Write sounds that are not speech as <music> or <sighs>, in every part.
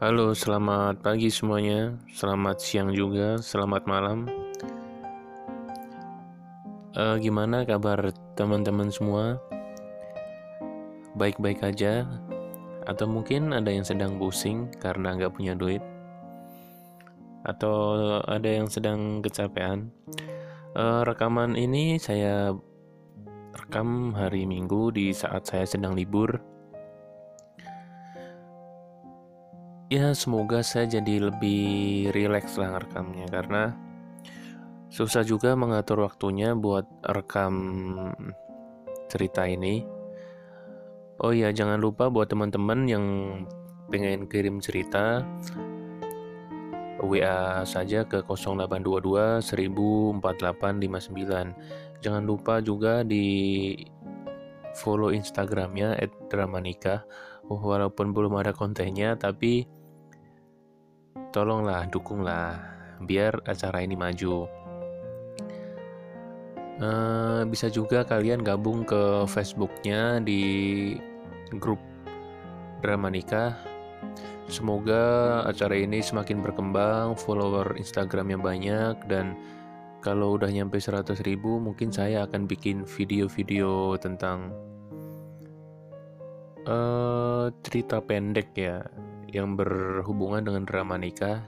Halo, selamat pagi semuanya. Selamat siang juga, selamat malam. Uh, gimana kabar teman-teman semua? Baik-baik aja? Atau mungkin ada yang sedang pusing karena nggak punya duit? Atau ada yang sedang kecapean? Uh, rekaman ini saya rekam hari Minggu di saat saya sedang libur ya semoga saya jadi lebih rileks lah rekamnya karena susah juga mengatur waktunya buat rekam cerita ini. Oh ya jangan lupa buat teman-teman yang pengen kirim cerita WA saja ke 0822 104859 jangan lupa juga di follow Instagramnya @dramanika. Walaupun belum ada kontennya tapi tolonglah dukunglah biar acara ini maju. Uh, bisa juga kalian gabung ke Facebooknya di grup drama nikah. Semoga acara ini semakin berkembang follower Instagramnya banyak dan kalau udah nyampe 100 ribu mungkin saya akan bikin video-video tentang uh, cerita pendek ya yang berhubungan dengan drama nikah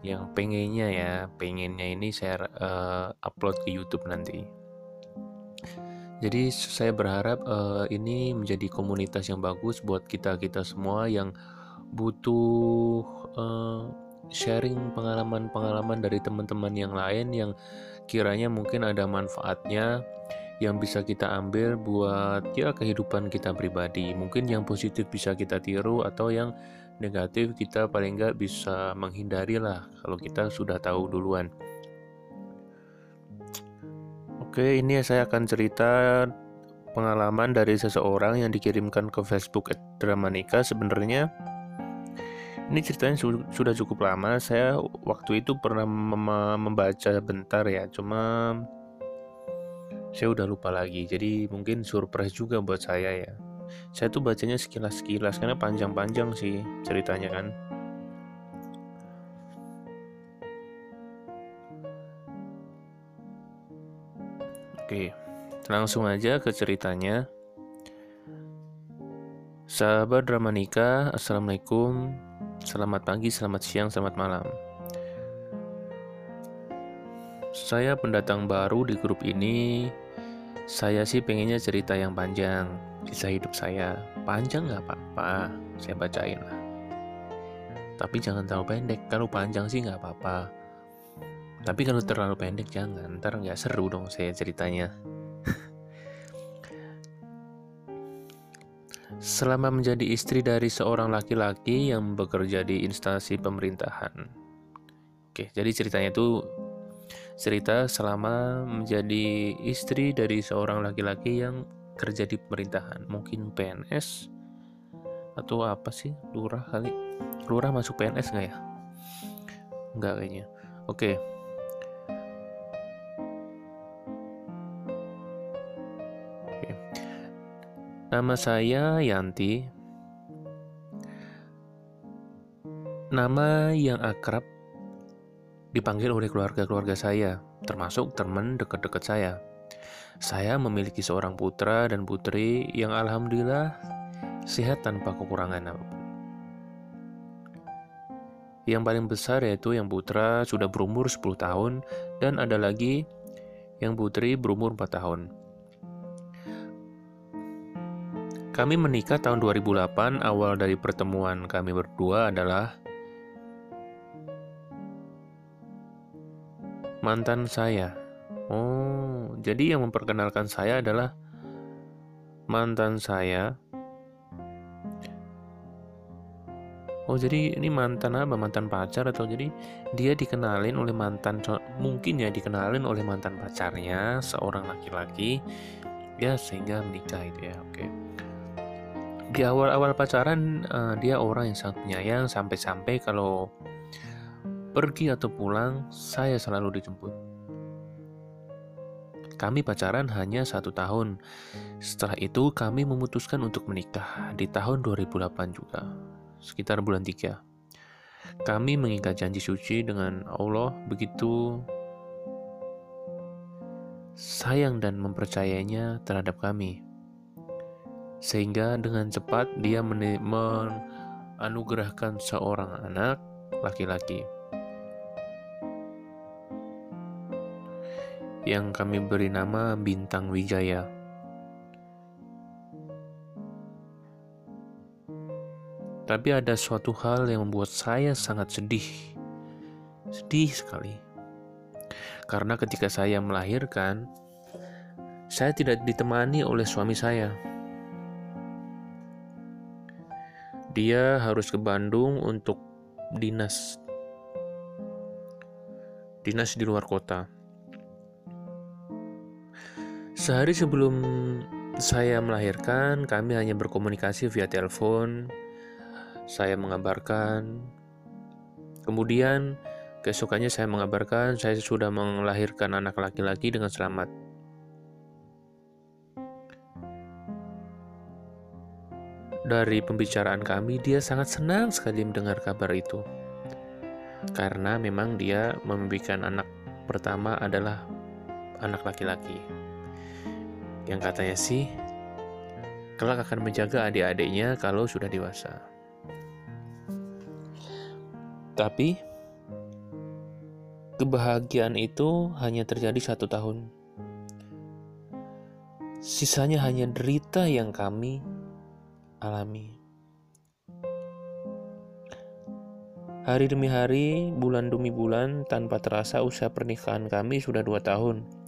yang pengennya ya pengennya ini saya uh, upload ke YouTube nanti jadi saya berharap uh, ini menjadi komunitas yang bagus buat kita kita semua yang butuh uh, sharing pengalaman-pengalaman dari teman-teman yang lain yang kiranya mungkin ada manfaatnya yang bisa kita ambil buat ya kehidupan kita pribadi. Mungkin yang positif bisa kita tiru atau yang negatif kita paling nggak bisa menghindari lah kalau kita sudah tahu duluan. Oke, ini saya akan cerita pengalaman dari seseorang yang dikirimkan ke Facebook Dramanika. Sebenarnya ini ceritanya su sudah cukup lama. Saya waktu itu pernah mem membaca bentar ya, cuma saya udah lupa lagi. Jadi mungkin surprise juga buat saya ya saya tuh bacanya sekilas-sekilas karena panjang-panjang sih ceritanya kan Oke, langsung aja ke ceritanya. Sahabat drama nikah, Assalamualaikum, selamat pagi, selamat siang, selamat malam. Saya pendatang baru di grup ini. Saya sih pengennya cerita yang panjang, kisah hidup saya panjang nggak apa-apa saya bacain lah. Tapi jangan terlalu pendek. Kalau panjang sih nggak apa-apa. Tapi kalau terlalu pendek jangan. Ntar nggak seru dong saya ceritanya. <laughs> Selama menjadi istri dari seorang laki-laki yang bekerja di instansi pemerintahan. Oke, jadi ceritanya itu cerita selama menjadi istri dari seorang laki-laki yang kerja di pemerintahan. Mungkin PNS atau apa sih? Lurah kali. Lurah masuk PNS nggak ya? Nggak kayaknya. Oke. Oke. Nama saya Yanti. Nama yang akrab dipanggil oleh keluarga-keluarga saya termasuk teman dekat-dekat saya saya memiliki seorang putra dan putri yang alhamdulillah sehat tanpa kekurangan apa pun. Yang paling besar yaitu yang putra sudah berumur 10 tahun dan ada lagi yang putri berumur 4 tahun. Kami menikah tahun 2008, awal dari pertemuan kami berdua adalah mantan saya. Oh, jadi yang memperkenalkan saya adalah mantan saya. Oh, jadi ini mantan apa? Mantan pacar atau jadi dia dikenalin oleh mantan mungkin ya dikenalin oleh mantan pacarnya seorang laki-laki ya sehingga menikah itu ya. Oke. Di awal-awal pacaran uh, dia orang yang sangat penyayang sampai-sampai kalau pergi atau pulang saya selalu dijemput. Kami pacaran hanya satu tahun. Setelah itu kami memutuskan untuk menikah di tahun 2008 juga, sekitar bulan 3. Kami mengikat janji suci dengan Allah begitu sayang dan mempercayainya terhadap kami. Sehingga dengan cepat dia menganugerahkan seorang anak laki-laki. Yang kami beri nama Bintang Wijaya. Tapi ada suatu hal yang membuat saya sangat sedih. Sedih sekali. Karena ketika saya melahirkan, saya tidak ditemani oleh suami saya. Dia harus ke Bandung untuk dinas. Dinas di luar kota. Sehari sebelum saya melahirkan, kami hanya berkomunikasi via telepon saya mengabarkan. Kemudian keesokannya saya mengabarkan saya sudah melahirkan anak laki-laki dengan selamat. Dari pembicaraan kami, dia sangat senang sekali mendengar kabar itu. Karena memang dia memimpikan anak pertama adalah anak laki-laki. Yang katanya sih, kelak akan menjaga adik-adiknya kalau sudah dewasa. Tapi kebahagiaan itu hanya terjadi satu tahun. Sisanya hanya derita yang kami alami. Hari demi hari, bulan demi bulan, tanpa terasa usia pernikahan kami sudah dua tahun.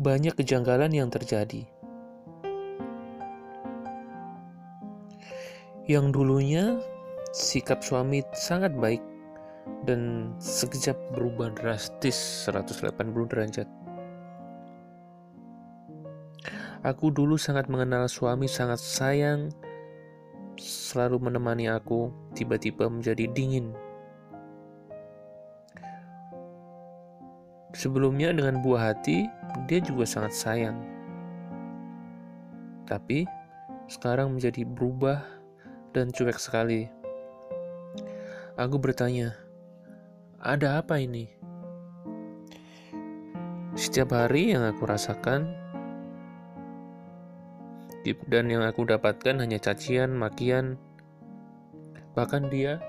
Banyak kejanggalan yang terjadi. Yang dulunya sikap suami sangat baik, dan sekejap berubah drastis 180 derajat. Aku dulu sangat mengenal suami sangat sayang, selalu menemani aku, tiba-tiba menjadi dingin. Sebelumnya dengan buah hati, dia juga sangat sayang. Tapi sekarang menjadi berubah dan cuek sekali. Aku bertanya, ada apa ini? Setiap hari yang aku rasakan dan yang aku dapatkan hanya cacian, makian, bahkan dia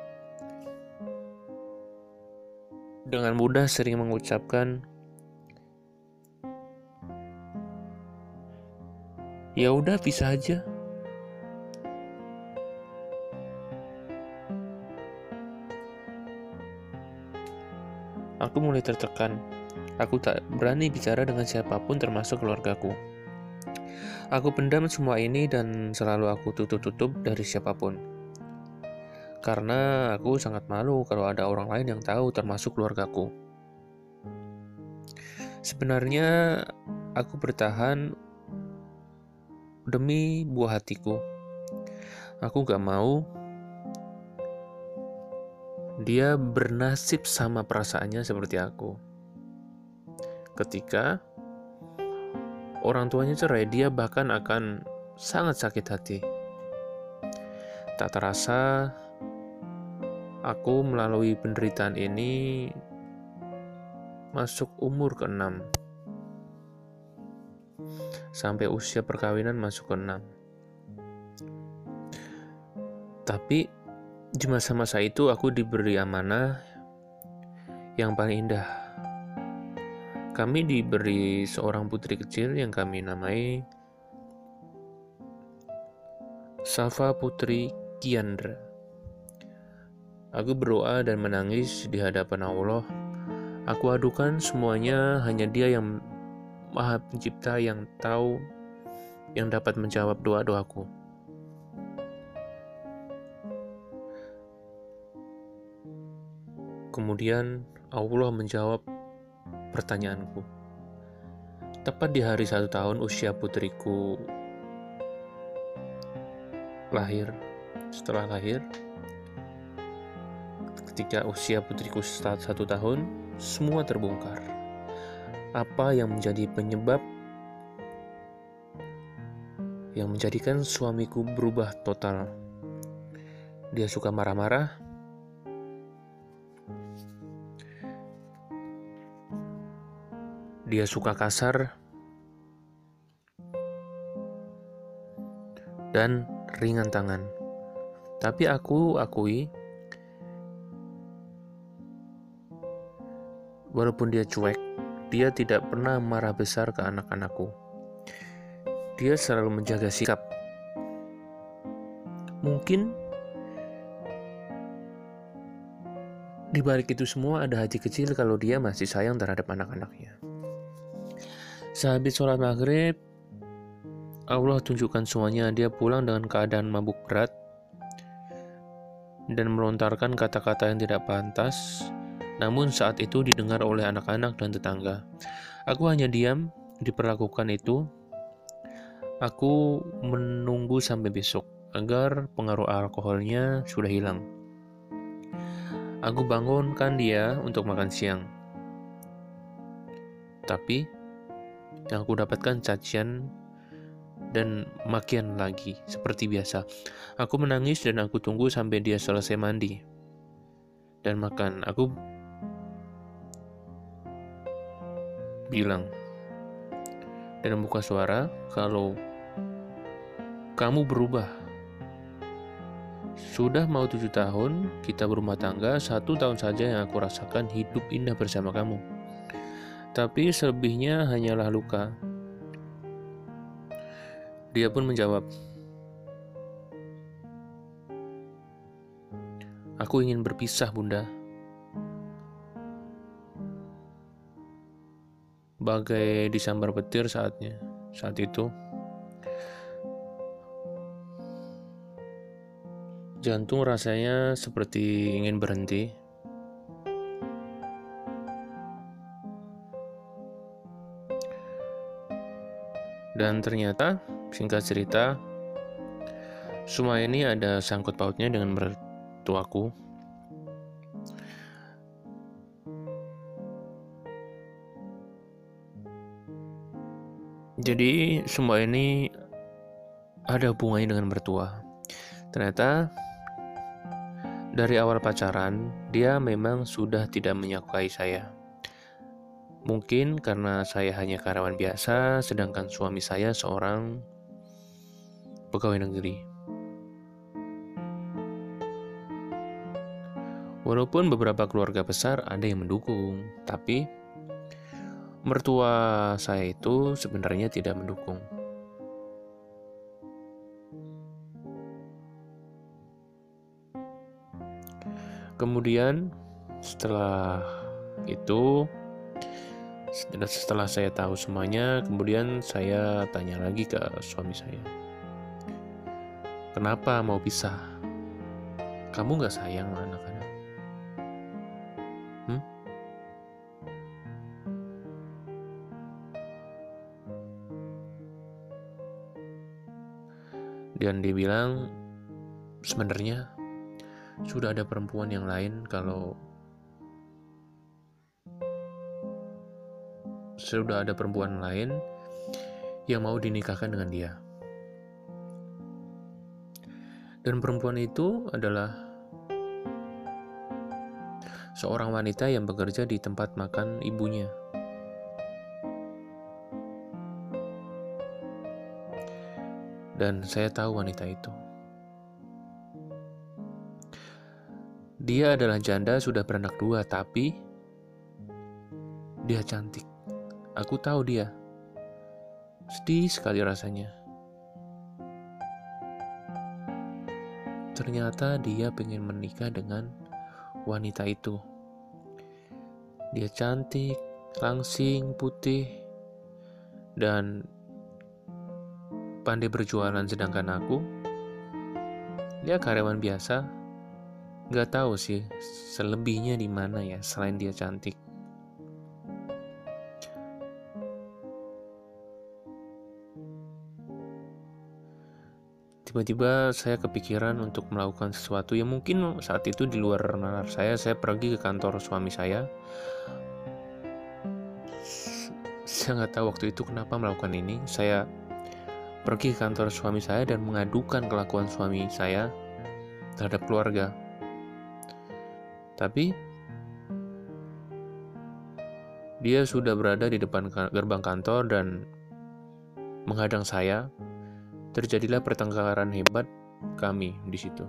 dengan mudah sering mengucapkan ya udah bisa aja Aku mulai tertekan. Aku tak berani bicara dengan siapa pun termasuk keluargaku. Aku pendam semua ini dan selalu aku tutup-tutup dari siapa pun. Karena aku sangat malu kalau ada orang lain yang tahu termasuk keluargaku. Sebenarnya aku bertahan demi buah hatiku. Aku gak mau dia bernasib sama perasaannya seperti aku. Ketika orang tuanya cerai, dia bahkan akan sangat sakit hati. Tak terasa, aku melalui penderitaan ini masuk umur ke-6. Sampai usia perkawinan masuk ke-6. Tapi di masa-masa itu aku diberi amanah yang paling indah. Kami diberi seorang putri kecil yang kami namai Safa Putri Kiandra. Aku berdoa dan menangis di hadapan Allah. Aku adukan semuanya hanya Dia yang Maha Pencipta yang tahu yang dapat menjawab doa-doaku. Kemudian Allah menjawab pertanyaanku. Tepat di hari satu tahun usia putriku lahir. Setelah lahir, Ketika usia putriku saat satu tahun, semua terbongkar. Apa yang menjadi penyebab yang menjadikan suamiku berubah total. Dia suka marah-marah. Dia suka kasar. Dan ringan tangan. Tapi aku akui walaupun dia cuek, dia tidak pernah marah besar ke anak-anakku. Dia selalu menjaga sikap. Mungkin di balik itu semua ada hati kecil kalau dia masih sayang terhadap anak-anaknya. Sehabis sholat maghrib, Allah tunjukkan semuanya dia pulang dengan keadaan mabuk berat dan melontarkan kata-kata yang tidak pantas namun saat itu didengar oleh anak-anak dan tetangga. Aku hanya diam, diperlakukan itu. Aku menunggu sampai besok agar pengaruh alkoholnya sudah hilang. Aku bangunkan dia untuk makan siang. Tapi yang aku dapatkan cacian dan makian lagi, seperti biasa. Aku menangis dan aku tunggu sampai dia selesai mandi dan makan. Aku bilang dan membuka suara kalau kamu berubah. Sudah mau tujuh tahun, kita berumah tangga, satu tahun saja yang aku rasakan hidup indah bersama kamu. Tapi selebihnya hanyalah luka. Dia pun menjawab, Aku ingin berpisah, Bunda. Bagai disambar petir saatnya, saat itu. Jantung rasanya seperti ingin berhenti. Dan ternyata Singkat cerita, semua ini ada sangkut pautnya dengan mertuaku. Jadi semua ini ada hubungannya dengan mertua. Ternyata dari awal pacaran dia memang sudah tidak menyukai saya. Mungkin karena saya hanya karyawan biasa, sedangkan suami saya seorang pegawai negeri. Walaupun beberapa keluarga besar ada yang mendukung, tapi mertua saya itu sebenarnya tidak mendukung. Kemudian setelah itu setelah saya tahu semuanya, kemudian saya tanya lagi ke suami saya. Kenapa mau pisah? Kamu gak sayang anak-anak? Dan dia bilang, sebenarnya sudah ada perempuan yang lain kalau sudah ada perempuan lain yang mau dinikahkan dengan dia. Dan perempuan itu adalah seorang wanita yang bekerja di tempat makan ibunya. Dan saya tahu wanita itu. Dia adalah janda sudah beranak dua, tapi dia cantik. Aku tahu dia. Sedih sekali rasanya. Ternyata dia pengen menikah dengan wanita itu. Dia cantik, langsing, putih, dan pandai berjualan sedangkan aku? Dia karyawan biasa. Gak tahu sih selebihnya di mana ya selain dia cantik. Tiba-tiba saya kepikiran untuk melakukan sesuatu. Yang mungkin saat itu di luar nalar saya saya pergi ke kantor suami saya. Saya nggak tahu waktu itu kenapa melakukan ini. Saya pergi ke kantor suami saya dan mengadukan kelakuan suami saya terhadap keluarga tapi Dia sudah berada di depan gerbang kantor dan menghadang saya. Terjadilah pertengkaran hebat kami di situ.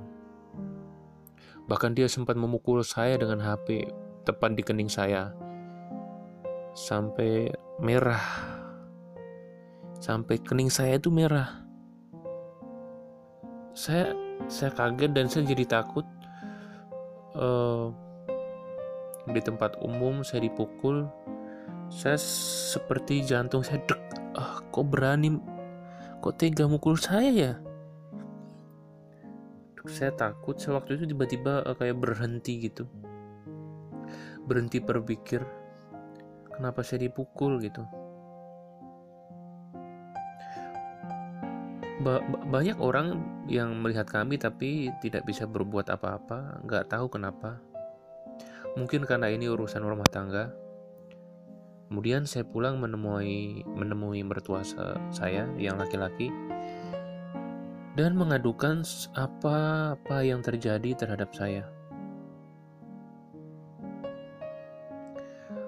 Bahkan dia sempat memukul saya dengan HP tepat di kening saya sampai merah. Sampai kening saya itu merah. Saya saya kaget dan saya jadi takut. Uh, di tempat umum saya dipukul saya seperti jantung saya dek ah kok berani kok tega mukul saya ya? Saya takut. Saya waktu itu tiba-tiba uh, kayak berhenti gitu. Berhenti berpikir kenapa saya dipukul? gitu ba banyak orang yang melihat kami tapi tidak bisa berbuat apa-apa nggak tahu kenapa Mungkin karena ini urusan rumah tangga. Kemudian saya pulang menemui menemui mertua saya yang laki-laki dan mengadukan apa-apa yang terjadi terhadap saya.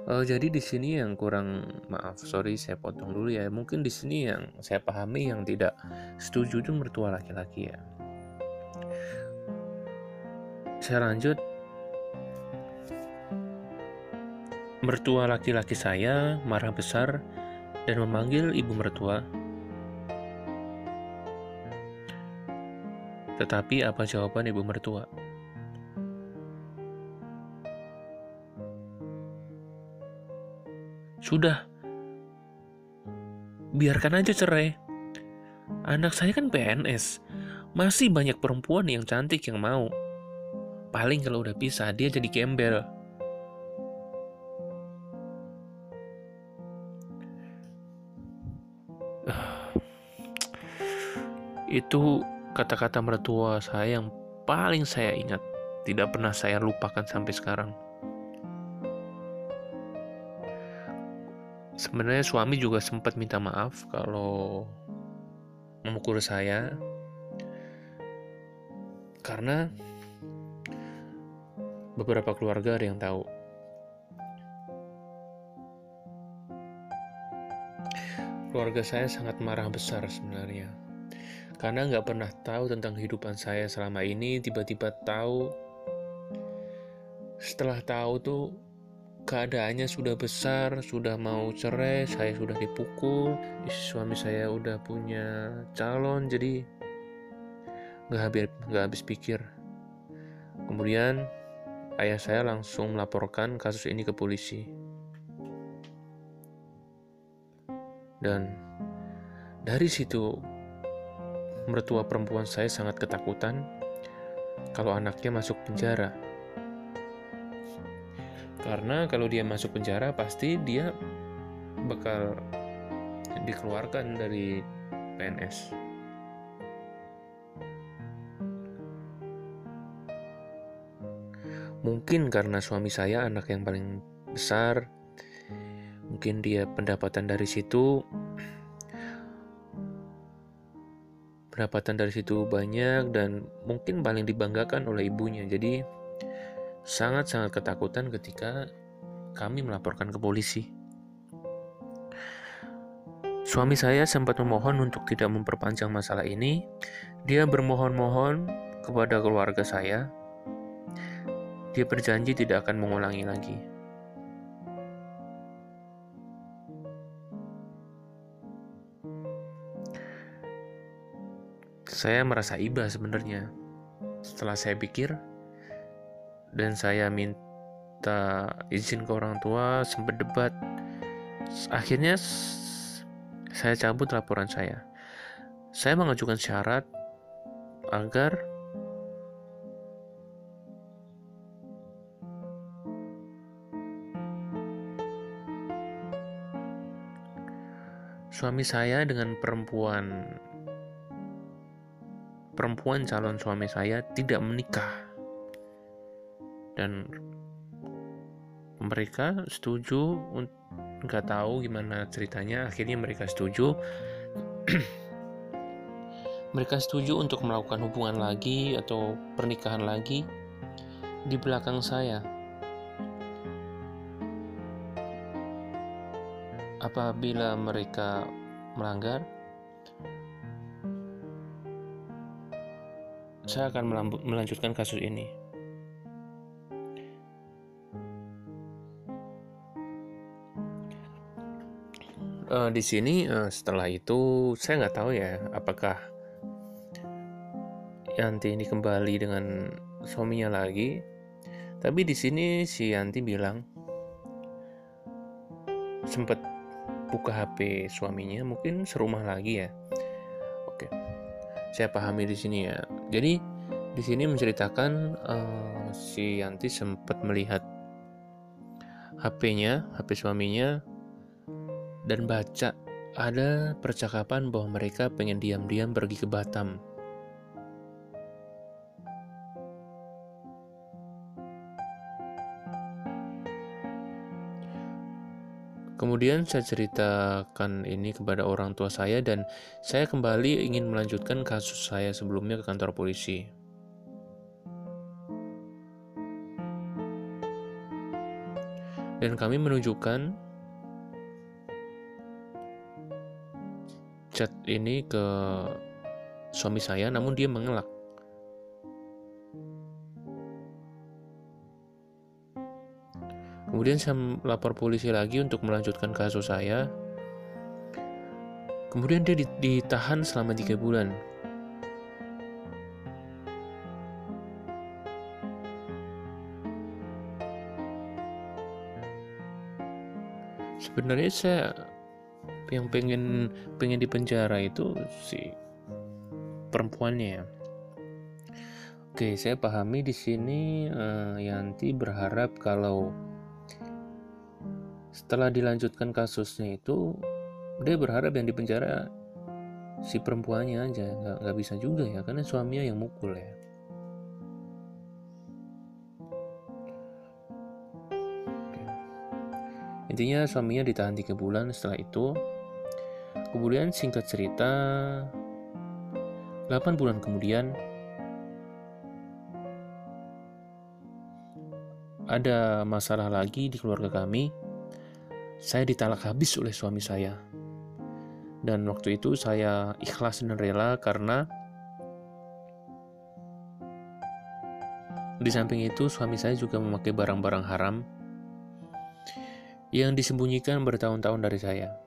Uh, jadi di sini yang kurang maaf, sorry saya potong dulu ya. Mungkin di sini yang saya pahami yang tidak setuju itu mertua laki-laki ya. Saya lanjut Mertua laki-laki saya marah besar dan memanggil ibu mertua. Tetapi apa jawaban ibu mertua? Sudah, biarkan aja cerai. Anak saya kan PNS, masih banyak perempuan yang cantik yang mau. Paling kalau udah pisah, dia jadi gembel. <sighs> Itu kata-kata mertua saya yang paling saya ingat. Tidak pernah saya lupakan sampai sekarang. Sebenarnya suami juga sempat minta maaf kalau memukul saya. Karena beberapa keluarga ada yang tahu. Keluarga saya sangat marah besar sebenarnya karena nggak pernah tahu tentang kehidupan saya selama ini, tiba-tiba tahu. Setelah tahu tuh keadaannya sudah besar, sudah mau cerai, saya sudah dipukul, suami saya udah punya calon, jadi nggak habis nggak habis pikir. Kemudian ayah saya langsung melaporkan kasus ini ke polisi. Dan dari situ mertua perempuan saya sangat ketakutan kalau anaknya masuk penjara. Karena kalau dia masuk penjara pasti dia bakal dikeluarkan dari PNS. Mungkin karena suami saya anak yang paling besar, mungkin dia pendapatan dari situ pendapatan dari situ banyak dan mungkin paling dibanggakan oleh ibunya. Jadi sangat-sangat ketakutan ketika kami melaporkan ke polisi. Suami saya sempat memohon untuk tidak memperpanjang masalah ini. Dia bermohon-mohon kepada keluarga saya. Dia berjanji tidak akan mengulangi lagi. saya merasa iba sebenarnya. Setelah saya pikir dan saya minta izin ke orang tua, sempat debat. Akhirnya saya cabut laporan saya. Saya mengajukan syarat agar suami saya dengan perempuan perempuan calon suami saya tidak menikah dan mereka setuju nggak tahu gimana ceritanya. Akhirnya mereka setuju. <clears throat> Mereka setuju untuk melakukan hubungan lagi atau pernikahan lagi di belakang saya. Apabila mereka melanggar saya akan melanjutkan kasus ini uh, di sini uh, setelah itu saya nggak tahu ya apakah Yanti ini kembali dengan suaminya lagi. Tapi di sini si Yanti bilang sempat buka HP suaminya mungkin serumah lagi ya. Oke saya pahami di sini ya. Jadi di sini menceritakan uh, si Yanti sempat melihat HP-nya HP suaminya dan baca ada percakapan bahwa mereka pengen diam-diam pergi ke Batam. Kemudian saya ceritakan ini kepada orang tua saya dan saya kembali ingin melanjutkan kasus saya sebelumnya ke kantor polisi. Dan kami menunjukkan chat ini ke suami saya namun dia mengelak. Kemudian saya lapor polisi lagi untuk melanjutkan kasus saya. Kemudian dia ditahan selama tiga bulan. Sebenarnya saya yang pengen pengen di penjara itu si perempuannya ya. Oke, saya pahami di sini uh, Yanti berharap kalau setelah dilanjutkan kasusnya itu dia berharap yang di penjara si perempuannya aja nggak nggak bisa juga ya karena suaminya yang mukul ya. Intinya suaminya ditahan tiga bulan setelah itu Kemudian singkat cerita, 8 bulan kemudian ada masalah lagi di keluarga kami. Saya ditalak habis oleh suami saya. Dan waktu itu saya ikhlas dan rela karena di samping itu suami saya juga memakai barang-barang haram yang disembunyikan bertahun-tahun dari saya.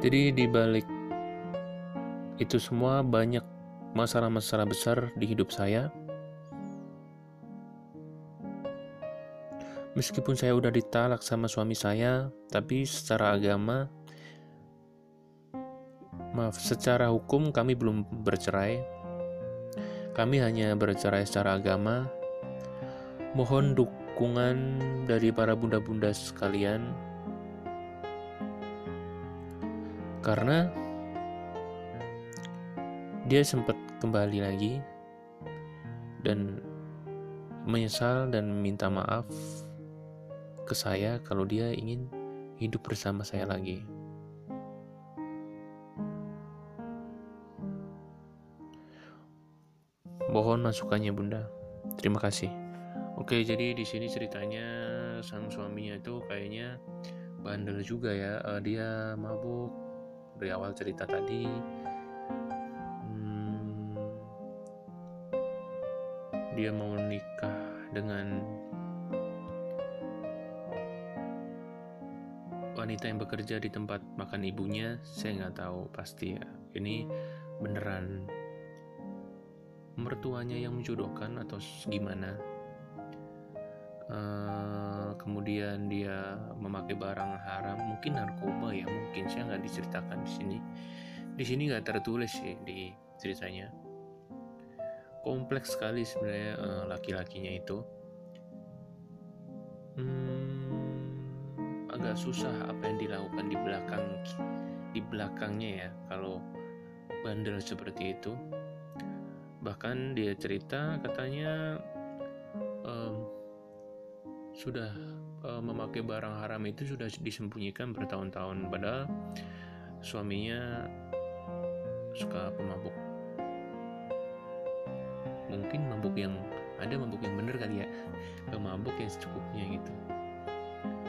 Jadi di balik itu semua banyak masalah-masalah besar di hidup saya. Meskipun saya udah ditalak sama suami saya, tapi secara agama maaf, secara hukum kami belum bercerai. Kami hanya bercerai secara agama. Mohon dukungan dari para bunda-bunda sekalian karena dia sempat kembali lagi dan menyesal dan minta maaf ke saya kalau dia ingin hidup bersama saya lagi. Mohon masukannya Bunda. Terima kasih. Oke, jadi di sini ceritanya sang suaminya itu kayaknya bandel juga ya. Uh, dia mabuk dari awal cerita tadi. Hmm, dia mau nikah dengan wanita yang bekerja di tempat makan ibunya saya nggak tahu pasti ya. Ini beneran mertuanya yang menjodohkan atau gimana uh, kemudian dia memakai barang haram mungkin narkoba ya mungkin. Saya nggak diceritakan di sini. Di sini nggak tertulis sih di ceritanya. Kompleks sekali sebenarnya uh, laki-lakinya itu. Hmm, agak susah apa yang dilakukan di belakang di belakangnya ya kalau bandel seperti itu. Bahkan dia cerita katanya um, sudah uh, memakai barang haram itu sudah disembunyikan bertahun-tahun. Padahal suaminya suka pemabuk. Mungkin mabuk yang ada mabuk yang bener kali ya? Mabuk yang secukupnya gitu.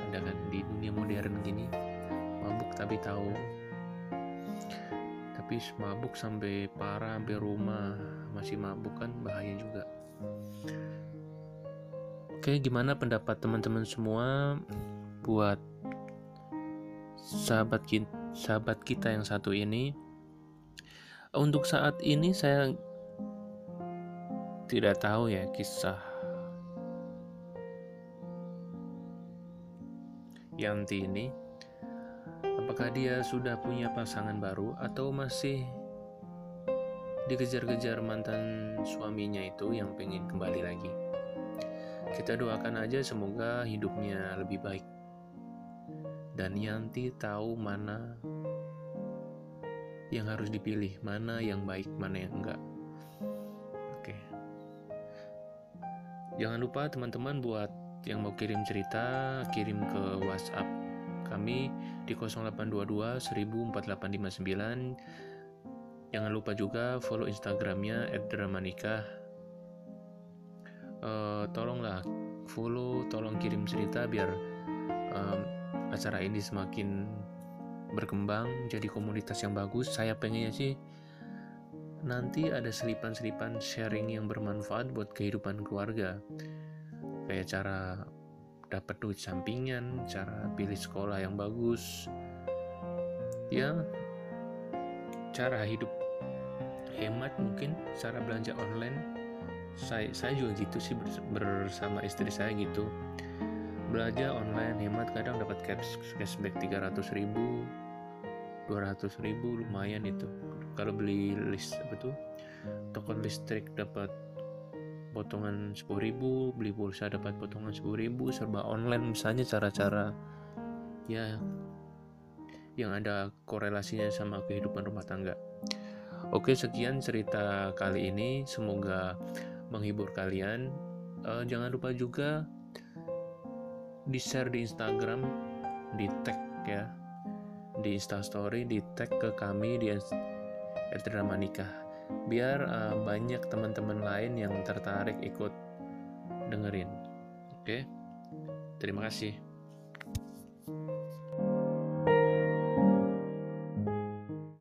Ada kan di dunia modern gini mabuk tapi tahu. Tapi mabuk sampai parah sampai rumah masih mabuk kan bahaya juga oke gimana pendapat teman-teman semua buat sahabat kita, sahabat kita yang satu ini? Untuk saat ini saya tidak tahu ya kisah Yanti ini. Apakah dia sudah punya pasangan baru atau masih dikejar-kejar mantan suaminya itu yang pengen kembali lagi kita doakan aja semoga hidupnya lebih baik dan Yanti tahu mana yang harus dipilih, mana yang baik, mana yang enggak. Oke. Jangan lupa teman-teman buat yang mau kirim cerita, kirim ke WhatsApp kami di 0822 104859. Jangan lupa juga follow Instagramnya @dramanikah. Uh, tolonglah follow, tolong kirim cerita biar acara ini semakin berkembang jadi komunitas yang bagus. Saya pengennya sih nanti ada selipan-selipan sharing yang bermanfaat buat kehidupan keluarga. Kayak cara dapat duit sampingan, cara pilih sekolah yang bagus. Ya, cara hidup hemat mungkin, cara belanja online. Saya saya juga gitu sih bersama istri saya gitu. Belanja online hemat kadang dapat cash cashback 300 ribu 200 ribu lumayan itu. Kalau beli list tuh token listrik dapat potongan 10 ribu beli pulsa dapat potongan 10 ribu serba online misalnya cara-cara ya yang ada korelasinya sama kehidupan rumah tangga. Oke sekian cerita kali ini. Semoga menghibur kalian. Uh, jangan lupa juga di share di Instagram di tag ya. Di Instastory di tag ke kami di Etrama Nikah biar uh, banyak teman-teman lain yang tertarik ikut dengerin. Oke? Terima kasih